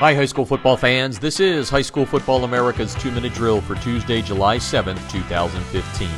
Hi, high school football fans. This is High School Football America's two minute drill for Tuesday, July 7th, 2015.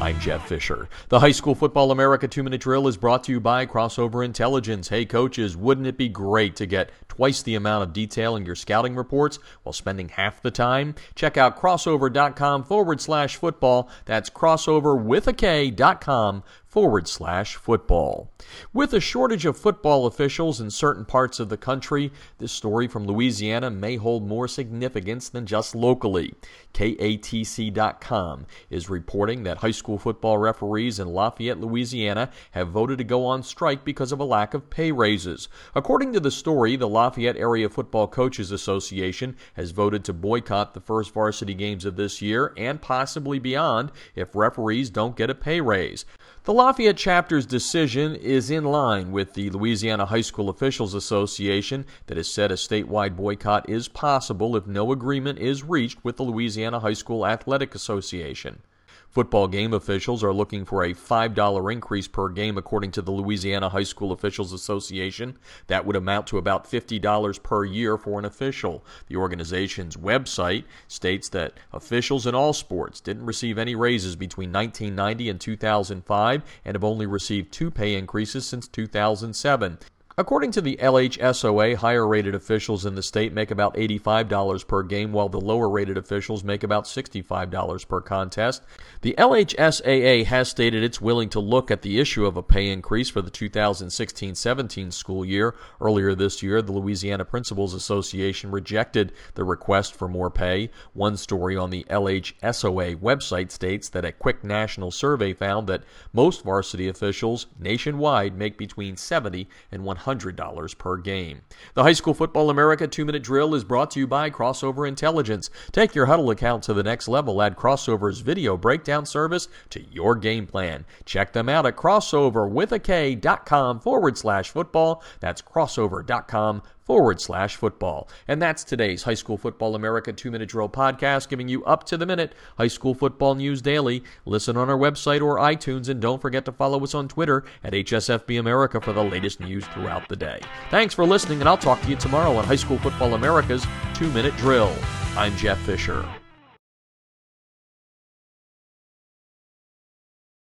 I'm Jeff Fisher. The High School Football America two minute drill is brought to you by Krossover Intelligence. Hey, coaches, wouldn't it be great to get twice the amount of detail in your scouting reports while spending half the time? Check out krossover.com forward slash football. That's krossover with a K.com forward slash football. With a shortage of football officials in certain parts of the country, this story from Louisiana may hold more significance than just locally. KATC.com is reporting that high school football referees in Lafayette, Louisiana have voted to go on strike because of a lack of pay raises. According to the story, the Lafayette Area Football Coaches Association has voted to boycott the first varsity games of this year and possibly beyond if referees don't get a pay raise. The Lafayette chapter's decision is in line with the Louisiana High School Officials Association that has said a statewide boycott is possible if no agreement is reached with the Louisiana High School Athletic Association. Football game officials are looking for a $5 increase per game, according to the Louisiana High School Officials Association. That would amount to about $50 per year for an official. The organization's website states that officials in all sports didn't receive any raises between 1990 and 2005 and have only received two pay increases since 2007. According to the LHSOA, higher rated officials in the state make about $85 per game, while the lower rated officials make about $65 per contest. The LHSAA has stated it's willing to look at the issue of a pay increase for the 2016 17 school year. Earlier this year, the Louisiana Principals Association rejected the request for more pay. One story on the LHSOA website states that a quick national survey found that most varsity officials nationwide make between 70 and 100 $100 per game. The High School Football America two minute drill is brought to you by Krossover Intelligence. Take your Hudl account to the next level. Add Krossover's video breakdown service to your game plan. Check them out at krossover with a K.com forward slash football. That's krossover.com forward slash football. And that's today's High School Football America two minute drill podcast, giving you up to the minute high school football news daily. Listen on our website or iTunes, and don't forget to follow us on Twitter at HSFB America for the latest news throughout the day. Thanks for listening, and I'll talk to you tomorrow on High School Football America's two minute drill. I'm Jeff Fisher.